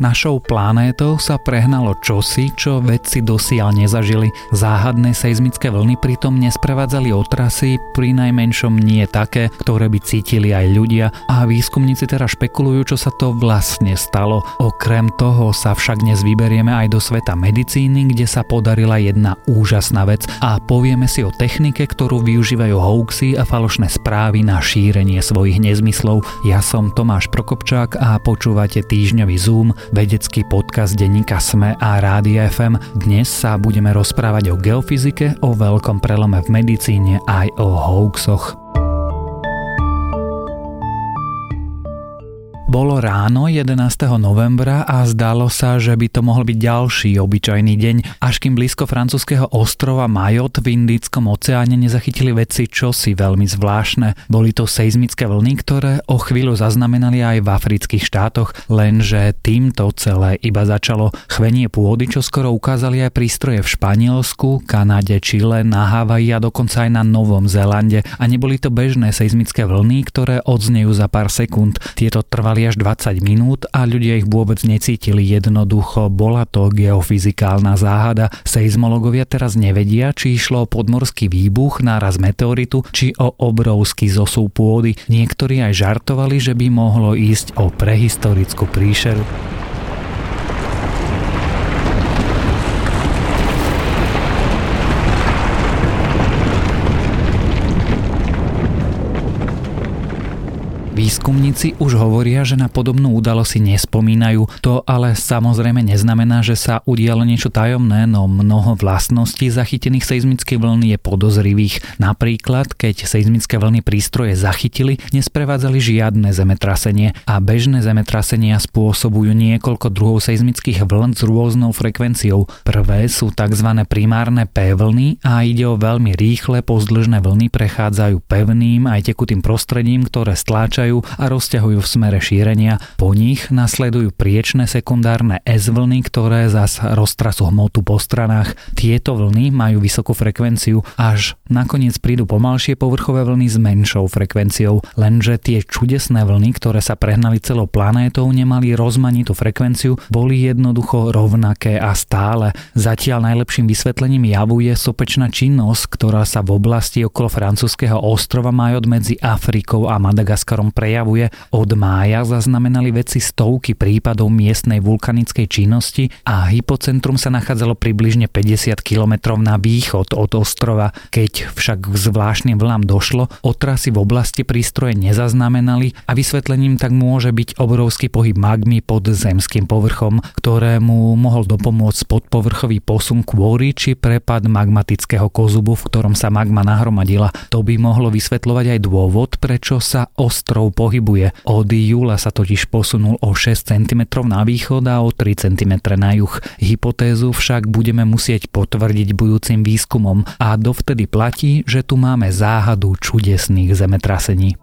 Našou planétou sa prehnalo čosi, čo vedci dosiaľ nezažili. Záhadné seizmické vlny pritom nesprevádzali otrasy, pri najmenšom nie také, ktoré by cítili aj ľudia a výskumníci teraz špekulujú, čo sa to vlastne stalo. Okrem toho sa však dnes vyberieme aj do sveta medicíny, kde sa podarila jedna úžasná vec a povieme si o technike, ktorú využívajú hoaxy a falošné správy na šírenie svojich nezmyslov. Ja som Tomáš Prokopčák a počúvate týždňový Zoom, vedecký podcast denníka SME a Rádia FM. Dnes sa budeme rozprávať o geofyzike, o veľkom prelome v medicíne aj o hoaxoch. Bolo ráno 11. novembra a zdalo sa, že by to mohol byť ďalší obyčajný deň, až kým blízko francúzského ostrova Majot v Indickom oceáne nezachytili veci čosi veľmi zvláštne. Boli to seizmické vlny, ktoré o chvíľu zaznamenali aj v afrických štátoch, lenže týmto celé iba začalo. Chvenie pôdy, čo skoro ukázali aj prístroje v Španielsku, Kanade, Čile, na Havaji a dokonca aj na Novom Zélande. A neboli to bežné seizmické vlny, ktoré odznejú za pár sekúnd. Tieto trvali trvali až 20 minút a ľudia ich vôbec necítili. Jednoducho bola to geofyzikálna záhada. Seizmologovia teraz nevedia, či išlo o podmorský výbuch, náraz meteoritu, či o obrovský zosú pôdy. Niektorí aj žartovali, že by mohlo ísť o prehistorickú príšeru. Výskumníci už hovoria, že na podobnú udalosť si nespomínajú. To ale samozrejme neznamená, že sa udialo niečo tajomné, no mnoho vlastností zachytených seizmických vln je podozrivých. Napríklad, keď seizmické vlny prístroje zachytili, nesprevádzali žiadne zemetrasenie a bežné zemetrasenia spôsobujú niekoľko druhov seizmických vln s rôznou frekvenciou. Prvé sú tzv. primárne P vlny a ide o veľmi rýchle pozdĺžné vlny prechádzajú pevným aj tekutým prostredím, ktoré stláčajú a rozťahujú v smere šírenia. Po nich nasledujú priečné sekundárne S vlny, ktoré zas roztrasú hmotu po stranách. Tieto vlny majú vysokú frekvenciu, až nakoniec prídu pomalšie povrchové vlny s menšou frekvenciou. Lenže tie čudesné vlny, ktoré sa prehnali celou planétou, nemali rozmanitú frekvenciu, boli jednoducho rovnaké a stále. Zatiaľ najlepším vysvetlením javu je sopečná činnosť, ktorá sa v oblasti okolo francúzského ostrova Majot medzi Afrikou a Madagaskarom prejavuje. Od mája zaznamenali vedci stovky prípadov miestnej vulkanickej činnosti a hypocentrum sa nachádzalo približne 50 km na východ od ostrova. Keď však k zvláštnym vlnám došlo, otrasy v oblasti prístroje nezaznamenali a vysvetlením tak môže byť obrovský pohyb magmy pod zemským povrchom, ktorému mohol dopomôcť podpovrchový posun kvôry či prepad magmatického kozubu, v ktorom sa magma nahromadila. To by mohlo vysvetľovať aj dôvod, prečo sa ostrov pohybuje. Od júla sa totiž posunul o 6 cm na východ a o 3 cm na juh. Hypotézu však budeme musieť potvrdiť budúcim výskumom a dovtedy platí, že tu máme záhadu čudesných zemetrasení.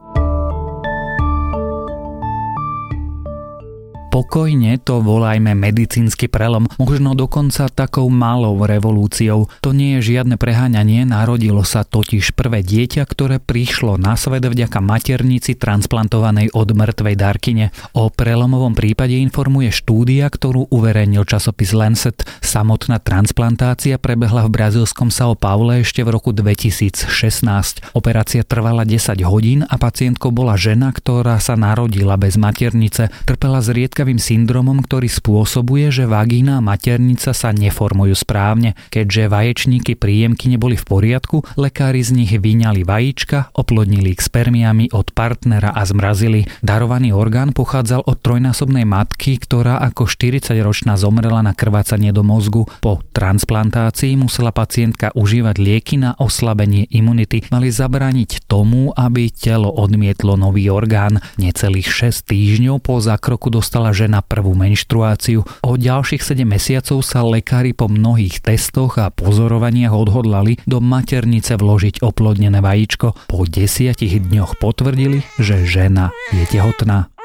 Pokojne to volajme medicínsky prelom, možno dokonca takou malou revolúciou. To nie je žiadne preháňanie, narodilo sa totiž prvé dieťa, ktoré prišlo na svet vďaka maternici transplantovanej od mŕtvej darkine. O prelomovom prípade informuje štúdia, ktorú uverejnil časopis Lancet. Samotná transplantácia prebehla v brazilskom São Paule ešte v roku 2016. Operácia trvala 10 hodín a pacientkou bola žena, ktorá sa narodila bez maternice, trpela zriedka zriedkavým syndromom, ktorý spôsobuje, že vagína a maternica sa neformujú správne. Keďže vaječníky príjemky neboli v poriadku, lekári z nich vyňali vajíčka, oplodnili ich spermiami od partnera a zmrazili. Darovaný orgán pochádzal od trojnásobnej matky, ktorá ako 40-ročná zomrela na krvácanie do mozgu. Po transplantácii musela pacientka užívať lieky na oslabenie imunity. Mali zabrániť tomu, aby telo odmietlo nový orgán. Necelých 6 týždňov po zákroku dostala žena prvú menštruáciu. O ďalších 7 mesiacov sa lekári po mnohých testoch a pozorovaniach odhodlali do maternice vložiť oplodnené vajíčko. Po desiatich dňoch potvrdili, že žena je tehotná.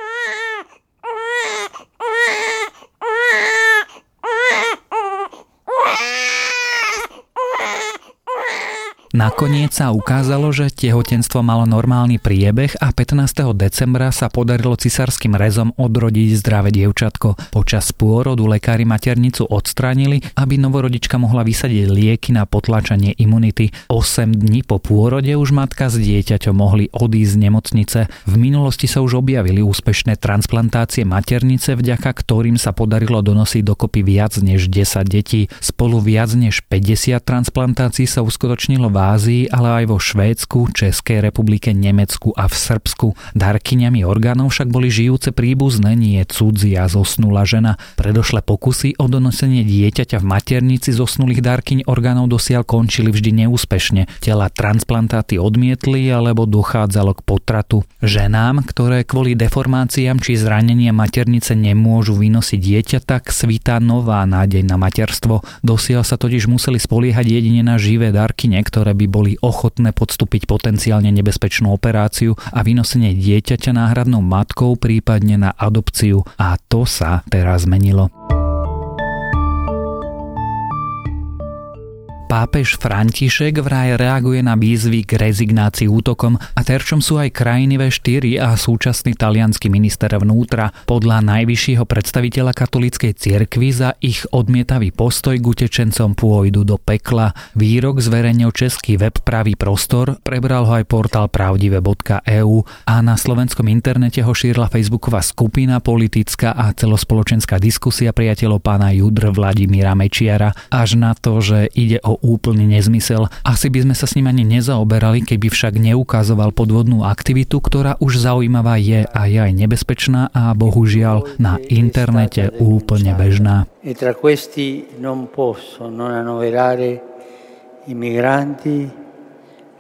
Nakoniec sa ukázalo, že tehotenstvo malo normálny priebeh a 15. decembra sa podarilo cisárskym rezom odrodiť zdravé dievčatko. Počas pôrodu lekári maternicu odstránili, aby novorodička mohla vysadiť lieky na potlačanie imunity. 8 dní po pôrode už matka s dieťaťom mohli odísť z nemocnice. V minulosti sa už objavili úspešné transplantácie maternice, vďaka ktorým sa podarilo donosiť dokopy viac než 10 detí. Spolu viac než 50 transplantácií sa uskutočnilo v Ázii, ale aj vo Švédsku, Českej republike, Nemecku a v Srbsku. Darkyňami orgánov však boli žijúce príbuzné, nie cudzia zosnula žena. Predošlé pokusy o donosenie dieťaťa v maternici zosnulých darkyň orgánov dosiaľ končili vždy neúspešne. Tela transplantáty odmietli alebo dochádzalo k potratu. Ženám, ktoré kvôli deformáciám či zranenia maternice nemôžu vynosiť dieťa, tak svítá nová nádej na materstvo. Dosiaľ sa totiž museli spoliehať jedine na živé darkyne, ktoré by boli ochotné podstúpiť potenciálne nebezpečnú operáciu a vynosenie dieťaťa náhradnou matkou, prípadne na adopciu. A to sa teraz zmenilo. Pápež František vraj reaguje na výzvy k rezignácii útokom a terčom sú aj krajiny V4 a súčasný talianský minister vnútra. Podľa najvyššieho predstaviteľa katolíckej cirkvi za ich odmietavý postoj k utečencom pôjdu do pekla. Výrok zverejnil český web Pravý prostor, prebral ho aj portál pravdive.eu a na slovenskom internete ho šírila facebooková skupina, politická a celospoločenská diskusia priateľov pána Judr Vladimíra Mečiara až na to, že ide o úplný nezmysel. Asi by sme sa s ním ani nezaoberali, keby však neukazoval podvodnú aktivitu, ktorá už zaujímavá je a je aj nebezpečná a bohužiaľ na internete úplne bežná. E tra questi non posso non annoverare i migranti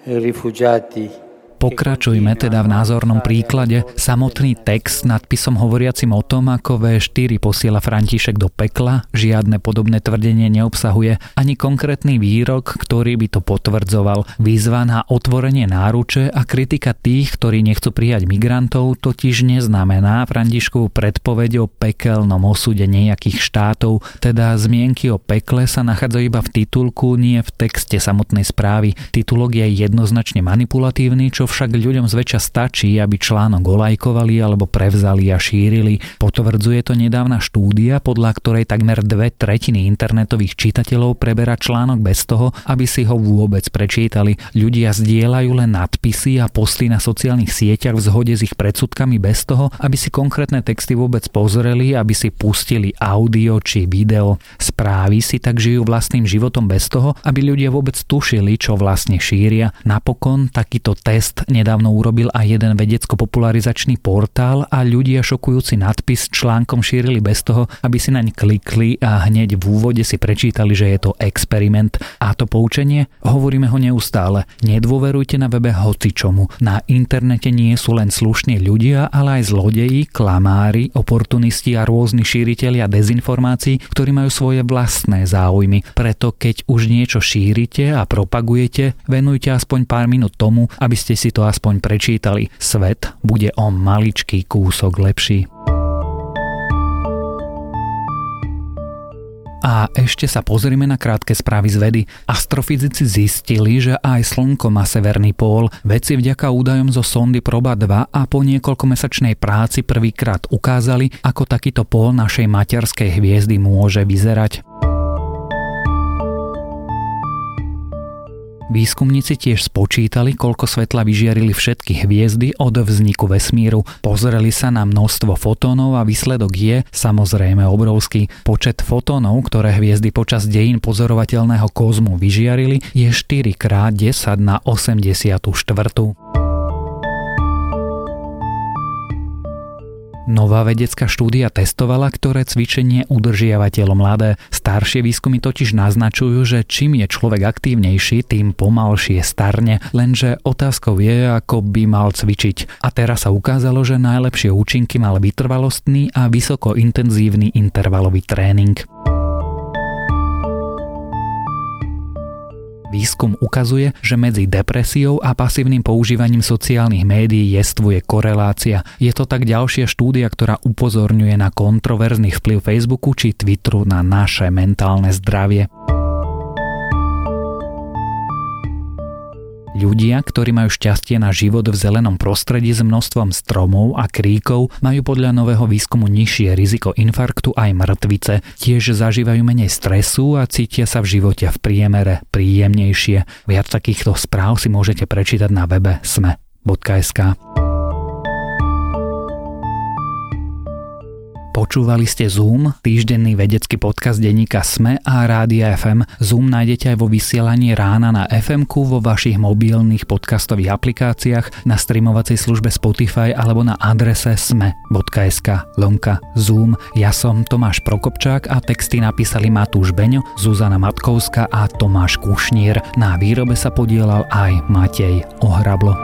rifugiati Pokračujme teda v názornom príklade. Samotný text nadpisom hovoriacim o tom, ako V4 posiela František do pekla, žiadne podobné tvrdenie neobsahuje, ani konkrétny výrok, ktorý by to potvrdzoval. Výzva na otvorenie náruče a kritika tých, ktorí nechcú prijať migrantov, totiž neznamená Františkovú predpoveď o pekelnom osude nejakých štátov, teda zmienky o pekle sa nachádzajú iba v titulku, nie v texte samotnej správy. Titulok je jednoznačne manipulatívny, čo však ľuďom zväčša stačí, aby článok olajkovali alebo prevzali a šírili. Potvrdzuje to nedávna štúdia, podľa ktorej takmer dve tretiny internetových čitateľov preberá článok bez toho, aby si ho vôbec prečítali. Ľudia zdieľajú len nadpisy a posty na sociálnych sieťach v zhode s ich predsudkami bez toho, aby si konkrétne texty vôbec pozreli, aby si pustili audio či video. Správy si tak žijú vlastným životom bez toho, aby ľudia vôbec tušili, čo vlastne šíria. Napokon takýto test nedávno urobil aj jeden vedecko-popularizačný portál a ľudia šokujúci nadpis článkom šírili bez toho, aby si naň klikli a hneď v úvode si prečítali, že je to experiment. A to poučenie? Hovoríme ho neustále. Nedôverujte na webe hocičomu. Na internete nie sú len slušní ľudia, ale aj zlodeji, klamári, oportunisti a rôzni šíritelia dezinformácií, ktorí majú svoje vlastné záujmy. Preto keď už niečo šírite a propagujete, venujte aspoň pár minút tomu, aby ste si to aspoň prečítali. Svet bude o maličký kúsok lepší. A ešte sa pozrime na krátke správy z vedy. Astrofyzici zistili, že aj Slnko má severný pól. Veci vďaka údajom zo sondy Proba 2 a po niekoľkomesačnej práci prvýkrát ukázali, ako takýto pól našej materskej hviezdy môže vyzerať. Výskumníci tiež spočítali, koľko svetla vyžiarili všetky hviezdy od vzniku vesmíru. Pozreli sa na množstvo fotónov a výsledok je samozrejme obrovský. Počet fotónov, ktoré hviezdy počas dejín pozorovateľného kozmu vyžiarili, je 4 krát 10 na 84. Nová vedecká štúdia testovala, ktoré cvičenie udržiava telo mladé. Staršie výskumy totiž naznačujú, že čím je človek aktívnejší, tým pomalšie starne, lenže otázkou je, ako by mal cvičiť. A teraz sa ukázalo, že najlepšie účinky mal vytrvalostný a vysoko intenzívny intervalový tréning. Výskum ukazuje, že medzi depresiou a pasívnym používaním sociálnych médií jestvuje korelácia. Je to tak ďalšia štúdia, ktorá upozorňuje na kontroverzný vplyv Facebooku či Twitteru na naše mentálne zdravie. Ľudia, ktorí majú šťastie na život v zelenom prostredí s množstvom stromov a kríkov, majú podľa nového výskumu nižšie riziko infarktu aj mŕtvice, tiež zažívajú menej stresu a cítia sa v živote v priemere príjemnejšie. Viac takýchto správ si môžete prečítať na webe sme.sk. Počúvali ste Zoom, týždenný vedecký podcast denníka SME a Rádia FM. Zoom nájdete aj vo vysielaní rána na fm vo vašich mobilných podcastových aplikáciách, na streamovacej službe Spotify alebo na adrese sme.sk lomka Zoom. Ja som Tomáš Prokopčák a texty napísali Matúš Beňo, Zuzana Matkovská a Tomáš Kušnír. Na výrobe sa podielal aj Matej Ohrablo.